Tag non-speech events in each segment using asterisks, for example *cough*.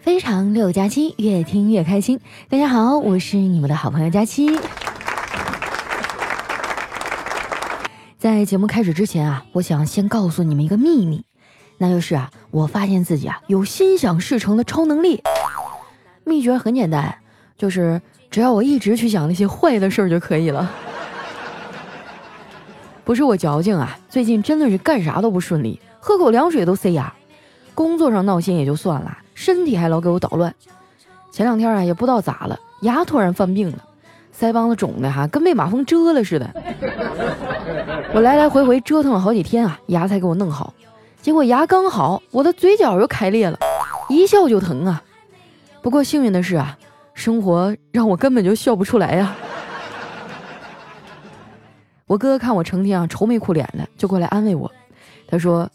非常六加七，越听越开心。大家好，我是你们的好朋友佳期。在节目开始之前啊，我想先告诉你们一个秘密，那就是啊，我发现自己啊有心想事成的超能力。秘诀很简单，就是只要我一直去想那些坏的事儿就可以了。不是我矫情啊，最近真的是干啥都不顺利，喝口凉水都塞牙。工作上闹心也就算了。身体还老给我捣乱，前两天啊也不知道咋了，牙突然犯病了，腮帮子肿的哈跟被马蜂蛰了似的。我来来回回折腾了好几天啊，牙才给我弄好。结果牙刚好，我的嘴角又开裂了，一笑就疼啊。不过幸运的是啊，生活让我根本就笑不出来呀。我哥看我成天啊愁眉苦脸的，就过来安慰我，他说：“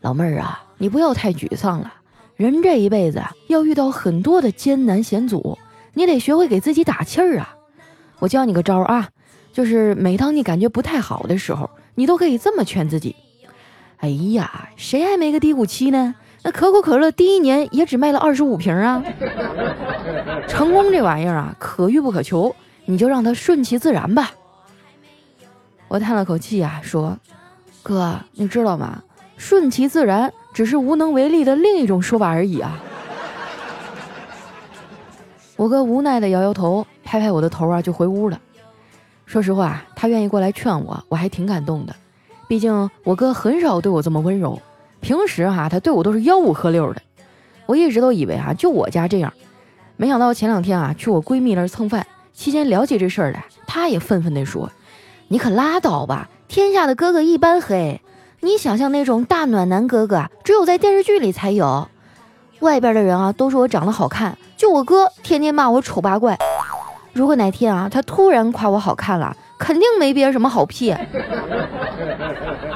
老妹儿啊，你不要太沮丧了。”人这一辈子啊，要遇到很多的艰难险阻，你得学会给自己打气儿啊！我教你个招儿啊，就是每当你感觉不太好的时候，你都可以这么劝自己：哎呀，谁还没个低谷期呢？那可口可乐第一年也只卖了二十五瓶啊！成功这玩意儿啊，可遇不可求，你就让它顺其自然吧。我叹了口气啊，说：“哥，你知道吗？顺其自然。”只是无能为力的另一种说法而已啊！我哥无奈的摇摇头，拍拍我的头啊，就回屋了。说实话，他愿意过来劝我，我还挺感动的。毕竟我哥很少对我这么温柔，平时哈他对我都是吆五喝六的。我一直都以为啊，就我家这样，没想到前两天啊去我闺蜜那儿蹭饭，期间聊起这事儿来，她也愤愤地说：“你可拉倒吧，天下的哥哥一般黑。”你想象那种大暖男哥哥，只有在电视剧里才有。外边的人啊，都说我长得好看，就我哥天天骂我丑八怪。如果哪天啊，他突然夸我好看了，肯定没憋什么好屁，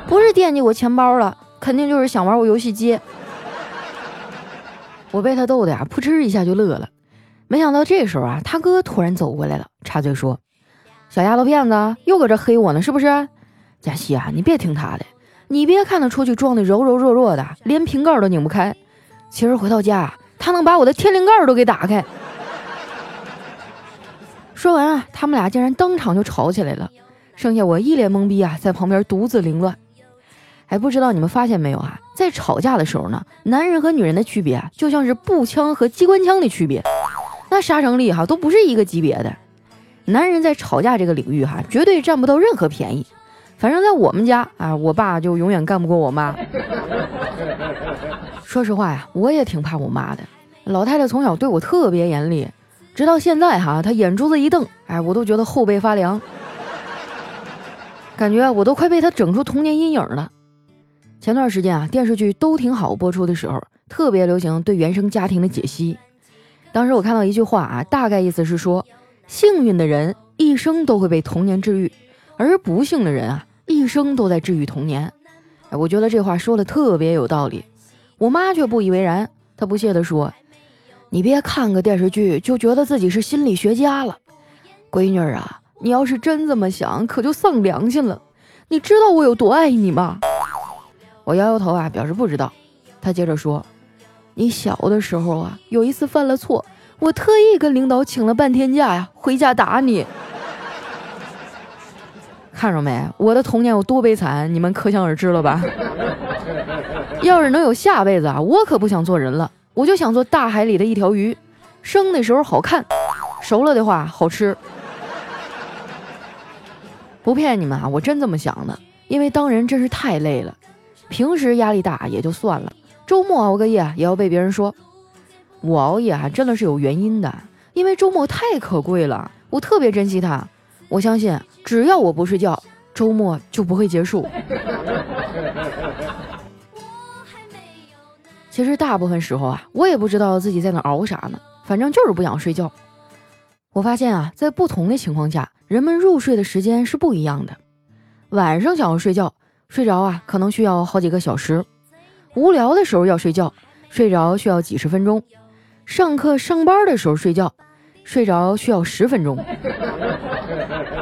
不是惦记我钱包了，肯定就是想玩我游戏机。我被他逗的呀，扑哧一下就乐了。没想到这时候啊，他哥突然走过来了，插嘴说：“小丫头片子，又搁这黑我呢，是不是？”佳琪啊，你别听他的。你别看他出去装的柔柔弱弱的，连瓶盖都拧不开，其实回到家，他能把我的天灵盖都给打开。说完啊，他们俩竟然当场就吵起来了，剩下我一脸懵逼啊，在旁边独自凌乱。还不知道你们发现没有啊，在吵架的时候呢，男人和女人的区别啊，就像是步枪和机关枪的区别，那杀伤力哈都不是一个级别的。男人在吵架这个领域哈，绝对占不到任何便宜。反正，在我们家啊，我爸就永远干不过我妈。*laughs* 说实话呀，我也挺怕我妈的。老太太从小对我特别严厉，直到现在哈，她眼珠子一瞪，哎，我都觉得后背发凉，感觉我都快被她整出童年阴影了。前段时间啊，电视剧都挺好播出的时候，特别流行对原生家庭的解析。当时我看到一句话啊，大概意思是说，幸运的人一生都会被童年治愈。而不幸的人啊，一生都在治愈童年。哎，我觉得这话说的特别有道理。我妈却不以为然，她不屑地说：“你别看个电视剧就觉得自己是心理学家了，闺女啊，你要是真这么想，可就丧良心了。你知道我有多爱你吗？”我摇摇头啊，表示不知道。她接着说：“你小的时候啊，有一次犯了错，我特意跟领导请了半天假呀，回家打你。”看着没，我的童年有多悲惨，你们可想而知了吧？*laughs* 要是能有下辈子啊，我可不想做人了，我就想做大海里的一条鱼，生的时候好看，熟了的话好吃。不骗你们啊，我真这么想的，因为当人真是太累了，平时压力大也就算了，周末熬个夜也要被别人说。我熬夜啊，真的是有原因的，因为周末太可贵了，我特别珍惜它。我相信，只要我不睡觉，周末就不会结束。其实大部分时候啊，我也不知道自己在那熬啥呢，反正就是不想睡觉。我发现啊，在不同的情况下，人们入睡的时间是不一样的。晚上想要睡觉，睡着啊，可能需要好几个小时；无聊的时候要睡觉，睡着需要几十分钟；上课上班的时候睡觉。睡着需要十分钟，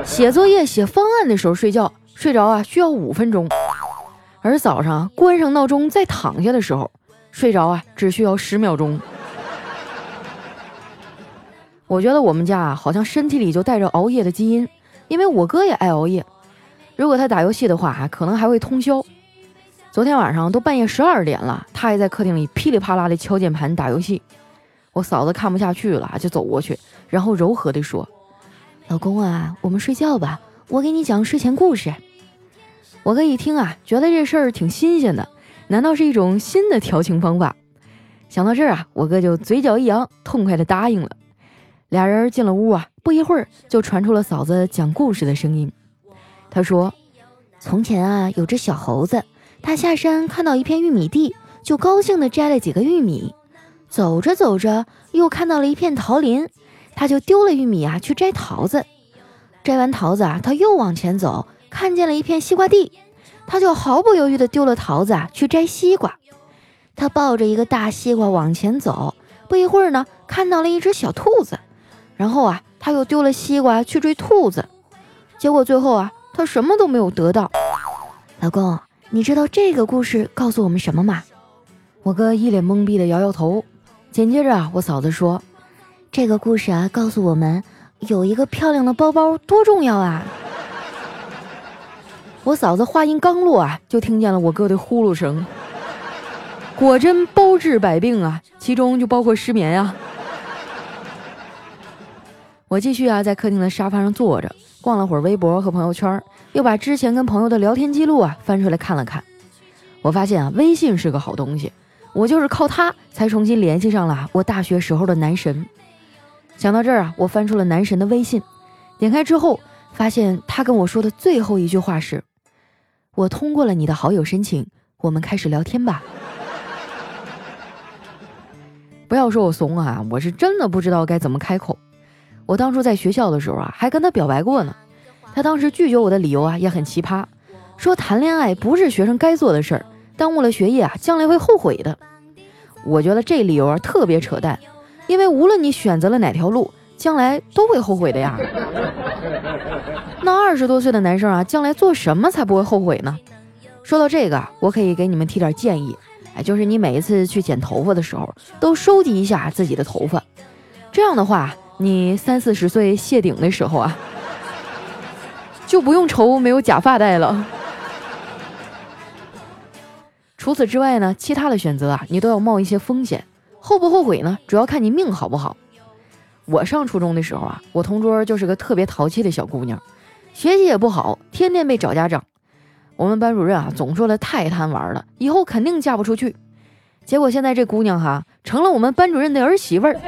写作业写方案的时候睡觉，睡着啊需要五分钟，而早上关上闹钟再躺下的时候，睡着啊只需要十秒钟。我觉得我们家啊，好像身体里就带着熬夜的基因，因为我哥也爱熬夜。如果他打游戏的话，可能还会通宵。昨天晚上都半夜十二点了，他还在客厅里噼里啪啦的敲键盘打游戏。我嫂子看不下去了，就走过去，然后柔和的说：“老公啊，我们睡觉吧，我给你讲睡前故事。”我哥一听啊，觉得这事儿挺新鲜的，难道是一种新的调情方法？想到这儿啊，我哥就嘴角一扬，痛快的答应了。俩人进了屋啊，不一会儿就传出了嫂子讲故事的声音。她说：“从前啊，有只小猴子。”他下山看到一片玉米地，就高兴地摘了几个玉米。走着走着，又看到了一片桃林，他就丢了玉米啊，去摘桃子。摘完桃子啊，他又往前走，看见了一片西瓜地，他就毫不犹豫地丢了桃子啊，去摘西瓜。他抱着一个大西瓜往前走，不一会儿呢，看到了一只小兔子，然后啊，他又丢了西瓜去追兔子。结果最后啊，他什么都没有得到。老公。你知道这个故事告诉我们什么吗？我哥一脸懵逼的摇摇头。紧接着啊，我嫂子说：“这个故事啊，告诉我们有一个漂亮的包包多重要啊！”我嫂子话音刚落啊，就听见了我哥的呼噜声。果真包治百病啊，其中就包括失眠呀。我继续啊，在客厅的沙发上坐着，逛了会儿微博和朋友圈。又把之前跟朋友的聊天记录啊翻出来看了看，我发现啊，微信是个好东西，我就是靠它才重新联系上了我大学时候的男神。想到这儿啊，我翻出了男神的微信，点开之后，发现他跟我说的最后一句话是：“我通过了你的好友申请，我们开始聊天吧。”不要说我怂啊，我是真的不知道该怎么开口。我当初在学校的时候啊，还跟他表白过呢。他当时拒绝我的理由啊也很奇葩，说谈恋爱不是学生该做的事儿，耽误了学业啊将来会后悔的。我觉得这理由啊特别扯淡，因为无论你选择了哪条路，将来都会后悔的呀。*laughs* 那二十多岁的男生啊，将来做什么才不会后悔呢？说到这个，我可以给你们提点建议，哎，就是你每一次去剪头发的时候，都收集一下自己的头发，这样的话，你三四十岁谢顶的时候啊。就不用愁没有假发戴了。除此之外呢，其他的选择啊，你都要冒一些风险。后不后悔呢？主要看你命好不好。我上初中的时候啊，我同桌就是个特别淘气的小姑娘，学习也不好，天天被找家长。我们班主任啊，总说她太贪玩了，以后肯定嫁不出去。结果现在这姑娘哈，成了我们班主任的儿媳妇儿。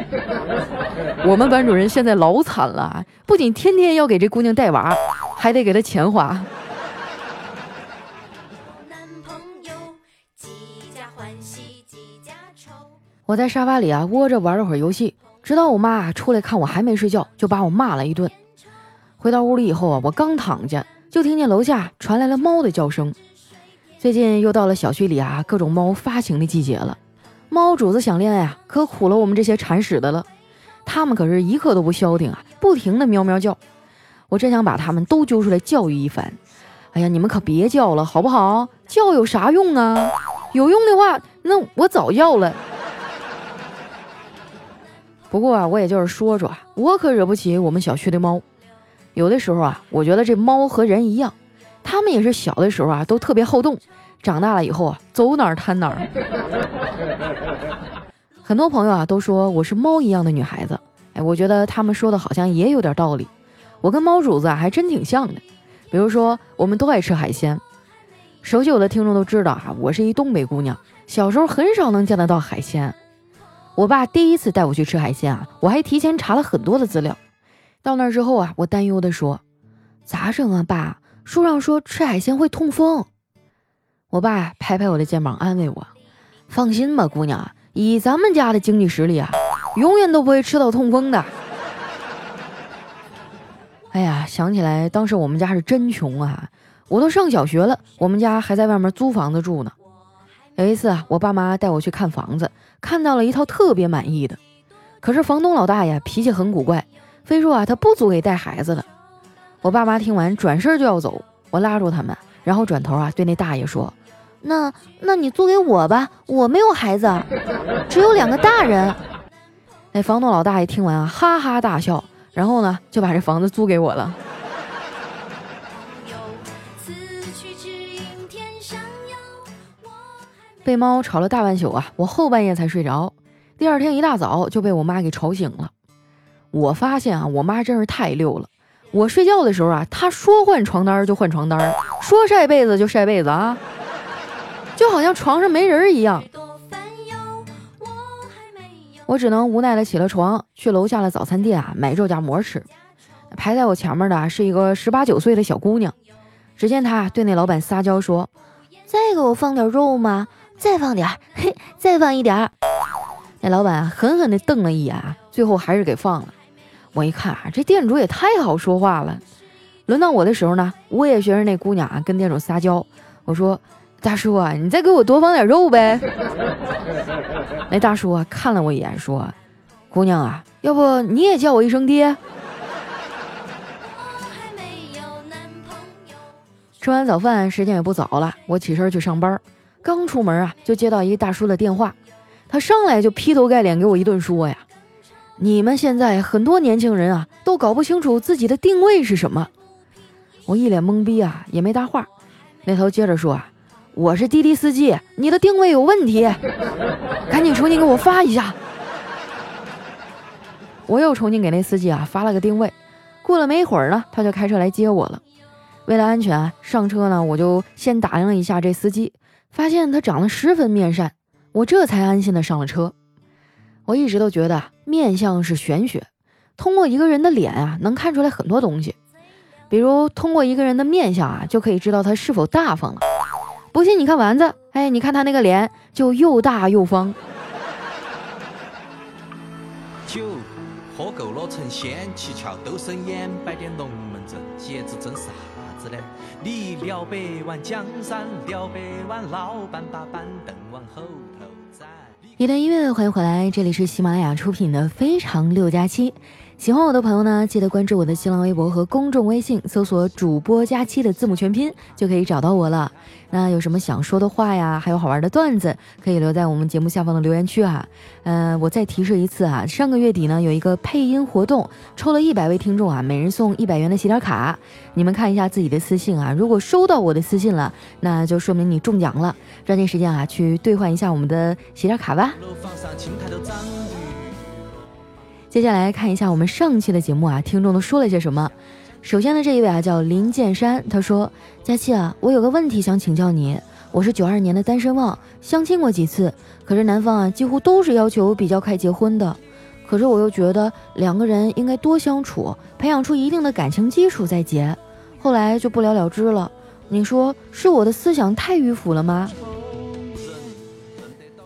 *laughs* 我们班主任现在老惨了，不仅天天要给这姑娘带娃。还得给她钱花。我在沙发里啊窝着玩了会儿游戏，直到我妈出来看我还没睡觉，就把我骂了一顿。回到屋里以后啊，我刚躺下，就听见楼下传来了猫的叫声。最近又到了小区里啊各种猫发情的季节了，猫主子想恋爱啊，可苦了我们这些铲屎的了。它们可是一刻都不消停啊，不停的喵喵叫。我真想把他们都揪出来教育一番。哎呀，你们可别叫了，好不好？叫有啥用啊？有用的话，那我早叫了。不过啊，我也就是说说啊，我可惹不起我们小区的猫。有的时候啊，我觉得这猫和人一样，它们也是小的时候啊都特别好动，长大了以后啊走哪儿瘫哪儿。*laughs* 很多朋友啊都说我是猫一样的女孩子，哎，我觉得他们说的好像也有点道理。我跟猫主子啊还真挺像的，比如说我们都爱吃海鲜。熟悉我的听众都知道哈，我是一东北姑娘，小时候很少能见得到海鲜。我爸第一次带我去吃海鲜啊，我还提前查了很多的资料。到那儿之后啊，我担忧的说：“咋整啊，爸？书上说吃海鲜会痛风。”我爸拍拍我的肩膀安慰我：“放心吧，姑娘，以咱们家的经济实力啊，永远都不会吃到痛风的。”哎呀，想起来当时我们家是真穷啊！我都上小学了，我们家还在外面租房子住呢。有一次啊，我爸妈带我去看房子，看到了一套特别满意的，可是房东老大爷脾气很古怪，非说啊他不租给带孩子的。我爸妈听完转身就要走，我拉住他们，然后转头啊对那大爷说：“那那你租给我吧，我没有孩子，只有两个大人。”那房东老大爷听完啊，哈哈大笑，然后呢，就把这房子租给我了。被猫吵了大半宿啊，我后半夜才睡着，第二天一大早就被我妈给吵醒了。我发现啊，我妈真是太溜了。我睡觉的时候啊，她说换床单就换床单，说晒被子就晒被子啊，就好像床上没人一样。我只能无奈的起了床，去楼下的早餐店啊买肉夹馍吃。排在我前面的是一个十八九岁的小姑娘，只见她对那老板撒娇说：“再给我放点肉吗？再放点儿，嘿，再放一点儿。”那老板狠狠地瞪了一眼，最后还是给放了。我一看啊，这店主也太好说话了。轮到我的时候呢，我也学着那姑娘啊跟店主撒娇，我说。大叔啊，你再给我多放点肉呗。*laughs* 那大叔啊看了我一眼，说：“姑娘啊，要不你也叫我一声爹。”吃完早饭，时间也不早了，我起身去上班。刚出门啊，就接到一个大叔的电话，他上来就劈头盖脸给我一顿说呀：“你们现在很多年轻人啊，都搞不清楚自己的定位是什么。”我一脸懵逼啊，也没搭话。那头接着说啊。我是滴滴司机，你的定位有问题，*laughs* 赶紧重新给我发一下。*laughs* 我又重新给那司机啊发了个定位，过了没一会儿呢，他就开车来接我了。为了安全，上车呢我就先打量了一下这司机，发现他长得十分面善，我这才安心的上了车。我一直都觉得面相是玄学，通过一个人的脸啊能看出来很多东西，比如通过一个人的面相啊就可以知道他是否大方了。不信你看丸子，哎，你看他那个脸就又大又方。酒喝够了成仙，七窍都生烟，摆点龙门阵，节子整啥子呢？你撩百万江山，撩百万老板把板凳往后头站。一段音乐，欢迎回来，这里是喜马拉雅出品的《非常六加七》。喜欢我的朋友呢，记得关注我的新浪微博和公众微信，搜索“主播佳期”的字母全拼，就可以找到我了。那有什么想说的话呀？还有好玩的段子，可以留在我们节目下方的留言区啊。呃，我再提示一次啊，上个月底呢有一个配音活动，抽了一百位听众啊，每人送一百元的喜点卡。你们看一下自己的私信啊，如果收到我的私信了，那就说明你中奖了。抓紧时间啊，去兑换一下我们的喜点卡吧。接下来看一下我们上期的节目啊，听众都说了些什么。首先呢，这一位啊叫林建山，他说：“佳期啊，我有个问题想请教你。我是九二年的单身汪，相亲过几次，可是男方啊几乎都是要求比较快结婚的。可是我又觉得两个人应该多相处，培养出一定的感情基础再结，后来就不了了之了。你说是我的思想太迂腐了吗？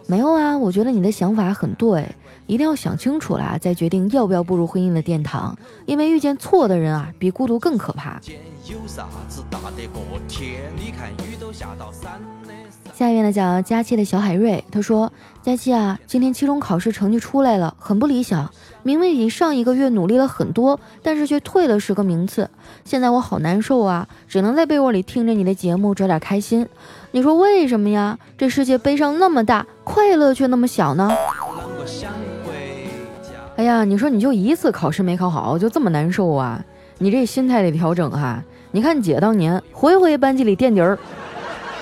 没有啊，我觉得你的想法很对。”一定要想清楚了，再决定要不要步入婚姻的殿堂。因为遇见错的人啊，比孤独更可怕。下一位呢，叫佳期的小海瑞，他说：“佳期啊，今天期中考试成绩出来了，很不理想。明明比上一个月努力了很多，但是却退了十个名次。现在我好难受啊，只能在被窝里听着你的节目找点开心。你说为什么呀？这世界悲伤那么大，快乐却那么小呢？”哎呀，你说你就一次考试没考好，就这么难受啊？你这心态得调整哈。你看姐当年回回班级里垫底儿，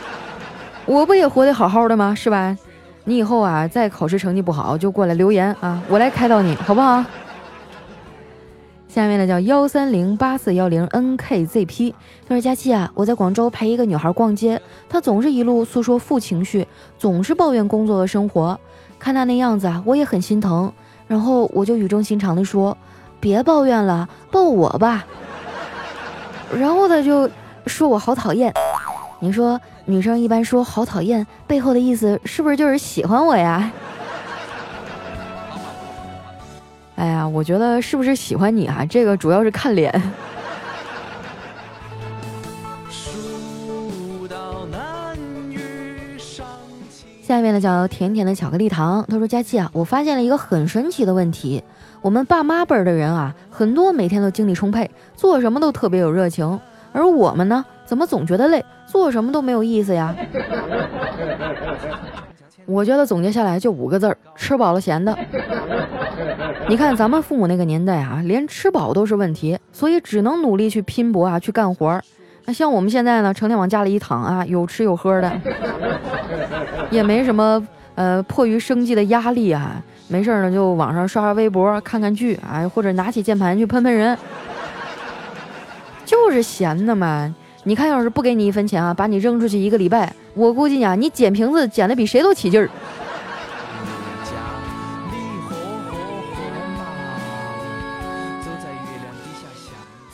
*laughs* 我不也活得好好的吗？是吧？你以后啊，再考试成绩不好就过来留言啊，我来开导你，好不好？下面呢叫幺三零八四幺零 nkzp，他说佳期啊，我在广州陪一个女孩逛街，她总是一路诉说负情绪，总是抱怨工作和生活，看她那样子啊，我也很心疼。然后我就语重心长的说：“别抱怨了，抱我吧。”然后他就说我好讨厌。你说女生一般说好讨厌背后的意思是不是就是喜欢我呀？*laughs* 哎呀，我觉得是不是喜欢你啊？这个主要是看脸。下面呢叫甜甜的巧克力糖，他说：“佳琪啊，我发现了一个很神奇的问题，我们爸妈辈儿的人啊，很多每天都精力充沛，做什么都特别有热情，而我们呢，怎么总觉得累，做什么都没有意思呀？” *laughs* 我觉得总结下来就五个字儿：吃饱了闲的。你看咱们父母那个年代啊，连吃饱都是问题，所以只能努力去拼搏啊，去干活儿。那像我们现在呢，成天往家里一躺啊，有吃有喝的，也没什么呃迫于生计的压力啊，没事呢就网上刷刷微博，看看剧啊，或者拿起键盘去喷喷人，就是闲的嘛。你看，要是不给你一分钱啊，把你扔出去一个礼拜，我估计呀，你捡瓶子捡的比谁都起劲儿。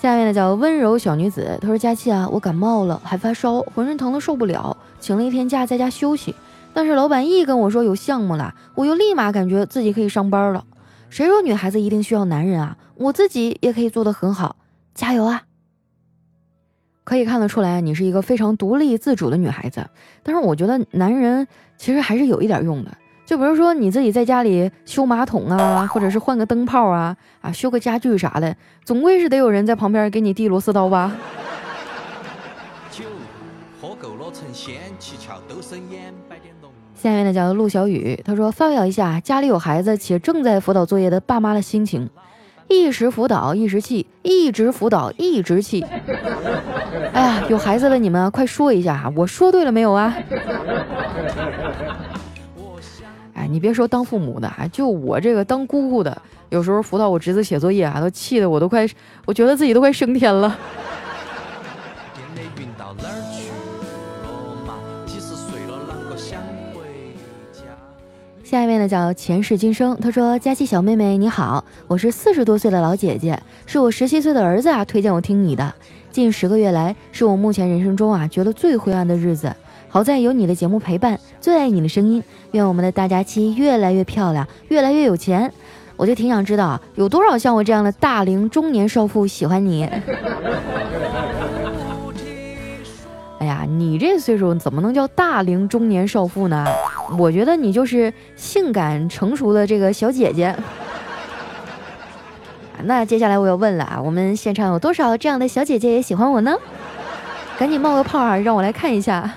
下面呢叫温柔小女子，她说：“佳琪啊，我感冒了，还发烧，浑身疼的受不了，请了一天假在家休息。但是老板一跟我说有项目了，我又立马感觉自己可以上班了。谁说女孩子一定需要男人啊？我自己也可以做得很好，加油啊！”可以看得出来，你是一个非常独立自主的女孩子。但是我觉得男人其实还是有一点用的，就比如说你自己在家里修马桶啊，或者是换个灯泡啊，啊修个家具啥的，总归是得有人在旁边给你递螺丝刀吧。酒喝够了成仙，七窍都生烟。下面呢叫陆小雨，他说发表一下家里有孩子且正在辅导作业的爸妈的心情。一时辅导一时气，一直辅导一直气。哎呀，有孩子的你们快说一下，我说对了没有啊？哎，你别说当父母的，啊就我这个当姑姑的，有时候辅导我侄子写作业啊，都气得我都快，我觉得自己都快升天了。*laughs* 下一位呢叫前世今生，他说：“佳琪小妹妹你好，我是四十多岁的老姐姐，是我十七岁的儿子啊推荐我听你的。近十个月来，是我目前人生中啊觉得最灰暗的日子。好在有你的节目陪伴，最爱你的声音。愿我们的大佳期越来越漂亮，越来越有钱。我就挺想知道啊，有多少像我这样的大龄中年少妇喜欢你？”哎呀，你这岁数怎么能叫大龄中年少妇呢？我觉得你就是性感成熟的这个小姐姐。*laughs* 那接下来我要问了啊，我们现场有多少这样的小姐姐也喜欢我呢？赶紧冒个泡啊，让我来看一下。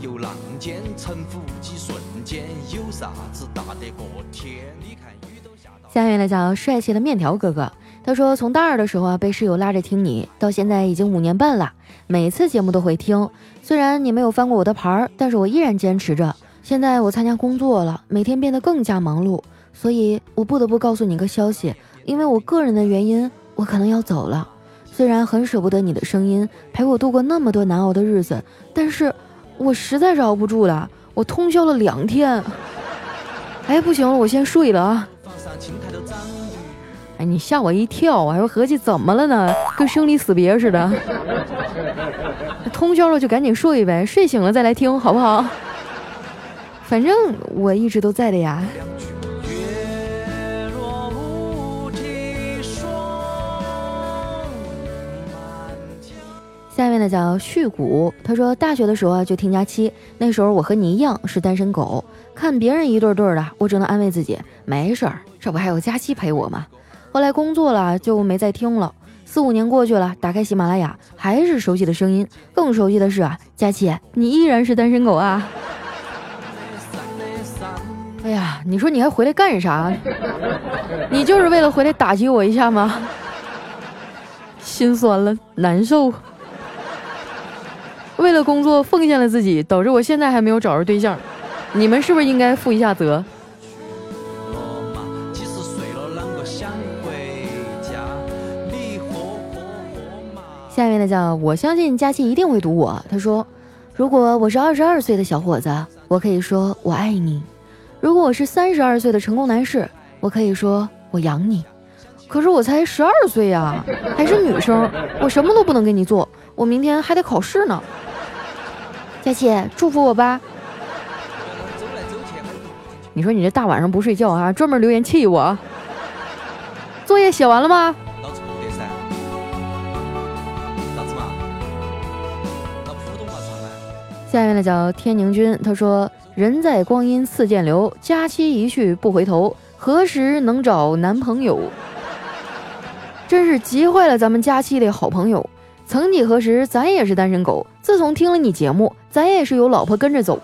游浪间，沉浮几瞬间。有啥子打得过天？你看雨都下面呢叫帅气的面条哥哥。他说：“从大二的时候啊，被室友拉着听你，到现在已经五年半了，每次节目都会听。虽然你没有翻过我的牌儿，但是我依然坚持着。现在我参加工作了，每天变得更加忙碌，所以我不得不告诉你个消息，因为我个人的原因，我可能要走了。虽然很舍不得你的声音陪我度过那么多难熬的日子，但是我实在是熬不住了。我通宵了两天。哎，不行了，我先睡了啊。”哎，你吓我一跳，我还合计怎么了呢？跟生离死别似的。通宵了就赶紧睡呗，睡醒了再来听，好不好？反正我一直都在的呀。下面呢叫续谷，他说大学的时候啊就听佳期，那时候我和你一样是单身狗，看别人一对对的，我只能安慰自己没事儿，这不还有佳期陪我吗？后来工作了就没再听了。四五年过去了，打开喜马拉雅还是熟悉的声音，更熟悉的是啊，佳期，你依然是单身狗啊！哎呀，你说你还回来干啥？你就是为了回来打击我一下吗？心酸了，难受。为了工作奉献了自己，导致我现在还没有找着对象。你们是不是应该负一下责？下面的叫我相信佳期一定会读我。他说：“如果我是二十二岁的小伙子，我可以说我爱你；如果我是三十二岁的成功男士，我可以说我养你。可是我才十二岁呀，还是女生，我什么都不能给你做，我明天还得考试呢。佳期，祝福我吧。你说你这大晚上不睡觉啊，专门留言气我。作业写完了吗？”老子不给噻下面的叫天宁君，他说：“人在光阴似箭流，佳期一去不回头，何时能找男朋友？”真是急坏了咱们佳期的好朋友。曾几何时，咱也是单身狗。自从听了你节目，咱也是有老婆跟着走。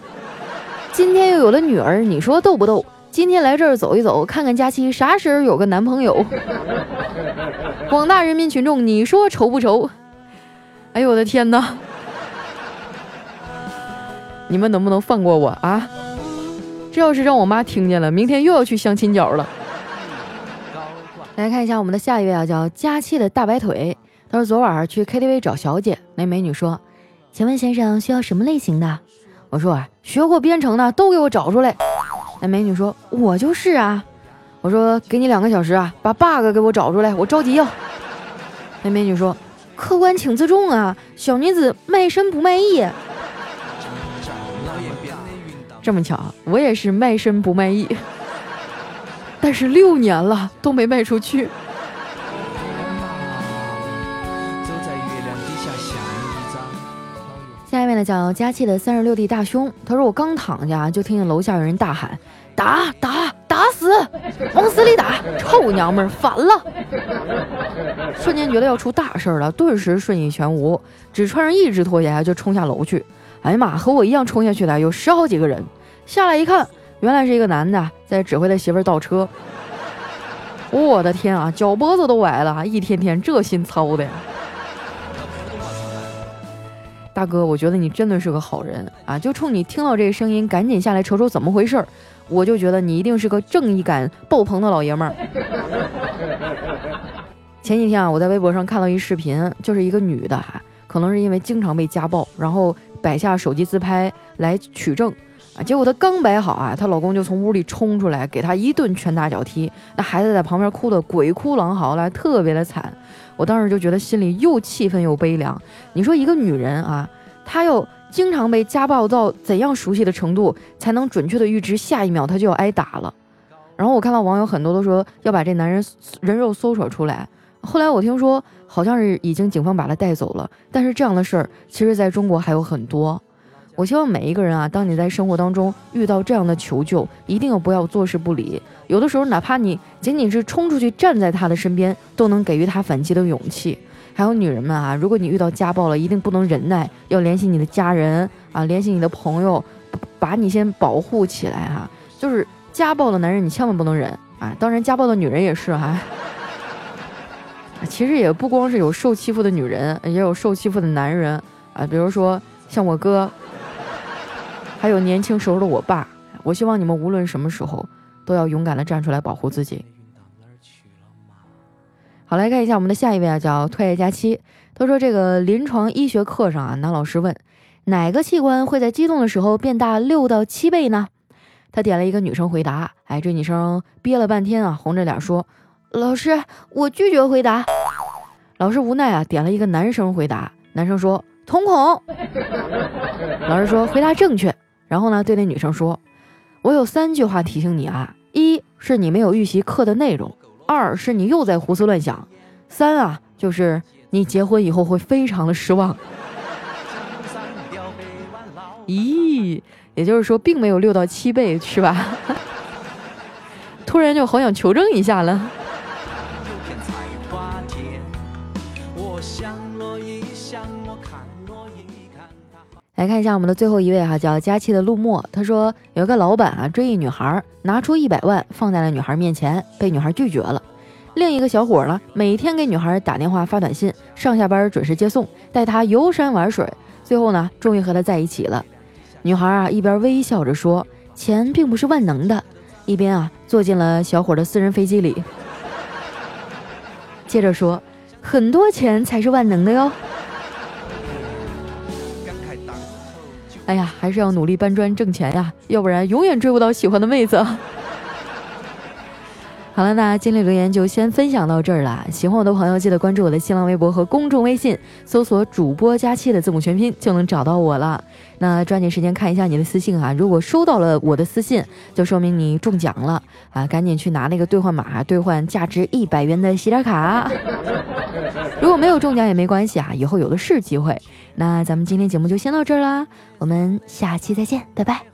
今天又有了女儿，你说逗不逗？今天来这儿走一走，看看佳期啥时候有个男朋友。广大人民群众，你说愁不愁？哎呦我的天哪！你们能不能放过我啊？这要是让我妈听见了，明天又要去相亲角了。来看一下我们的下一位啊，叫佳期的大白腿。他说昨晚去 KTV 找小姐，那美女说：“请问先生需要什么类型的？”我说：“啊，学过编程的都给我找出来。”那美女说：“我就是啊。”我说：“给你两个小时啊，把 bug 给我找出来，我着急要。”那美女说：“客官请自重啊，小女子卖身不卖艺。”这么巧，我也是卖身不卖艺，但是六年了都没卖出去。下一位呢叫佳琪的三十六弟大兄，他说我刚躺下就听见楼下有人大喊：“打打打死，往死里打！臭娘们儿反了！”瞬间觉得要出大事了，顿时睡意全无，只穿上一只拖鞋就冲下楼去。哎呀妈，和我一样冲下去的有十好几个人，下来一看，原来是一个男的在指挥他媳妇倒车。我的天啊，脚脖子都崴了，一天天这心操的呀。大哥，我觉得你真的是个好人啊！就冲你听到这个声音，赶紧下来瞅瞅怎么回事儿，我就觉得你一定是个正义感爆棚的老爷们儿。*laughs* 前几天啊，我在微博上看到一视频，就是一个女的，可能是因为经常被家暴，然后摆下手机自拍来取证啊，结果她刚摆好啊，她老公就从屋里冲出来，给她一顿拳打脚踢，那孩子在旁边哭得鬼哭狼嚎的，特别的惨。我当时就觉得心里又气愤又悲凉。你说一个女人啊，她要经常被家暴到怎样熟悉的程度，才能准确的预知下一秒她就要挨打了？然后我看到网友很多都说要把这男人人肉搜索出来。后来我听说好像是已经警方把他带走了。但是这样的事儿，其实在中国还有很多。我希望每一个人啊，当你在生活当中遇到这样的求救，一定不要坐视不理。有的时候，哪怕你仅仅是冲出去站在他的身边，都能给予他反击的勇气。还有女人们啊，如果你遇到家暴了，一定不能忍耐，要联系你的家人啊，联系你的朋友，把你先保护起来哈。就是家暴的男人，你千万不能忍啊！当然，家暴的女人也是哈。其实也不光是有受欺负的女人，也有受欺负的男人啊，比如说像我哥。还有年轻时候的我爸，我希望你们无论什么时候都要勇敢的站出来保护自己。好，来看一下我们的下一位啊，叫退爱佳期。他说这个临床医学课上啊，男老师问哪个器官会在激动的时候变大六到七倍呢？他点了一个女生回答，哎，这女生憋了半天啊，红着脸说：“老师，我拒绝回答。”老师无奈啊，点了一个男生回答，男生说：“瞳孔。” *laughs* 老师说：“回答正确。”然后呢，对那女生说：“我有三句话提醒你啊，一是你没有预习课的内容，二是你又在胡思乱想，三啊就是你结婚以后会非常的失望。*laughs* ”咦，也就是说并没有六到七倍是吧？突然就好想求证一下了。来看一下我们的最后一位哈，叫佳期的陆墨。他说有个老板啊追一女孩，拿出一百万放在了女孩面前，被女孩拒绝了。另一个小伙呢，每天给女孩打电话发短信，上下班准时接送，带她游山玩水。最后呢，终于和她在一起了。女孩啊一边微笑着说：“钱并不是万能的。”一边啊坐进了小伙的私人飞机里，接着说：“很多钱才是万能的哟。”哎呀，还是要努力搬砖挣钱呀，要不然永远追不到喜欢的妹子。*laughs* 好了，那今天留言就先分享到这儿了。喜欢我的朋友，记得关注我的新浪微博和公众微信，搜索“主播佳期”的字母全拼就能找到我了。那抓紧时间看一下你的私信啊，如果收到了我的私信，就说明你中奖了啊，赶紧去拿那个兑换码，兑换价值一百元的洗脸卡。如果没有中奖也没关系啊，以后有的是机会。那咱们今天节目就先到这儿啦，我们下期再见，拜拜。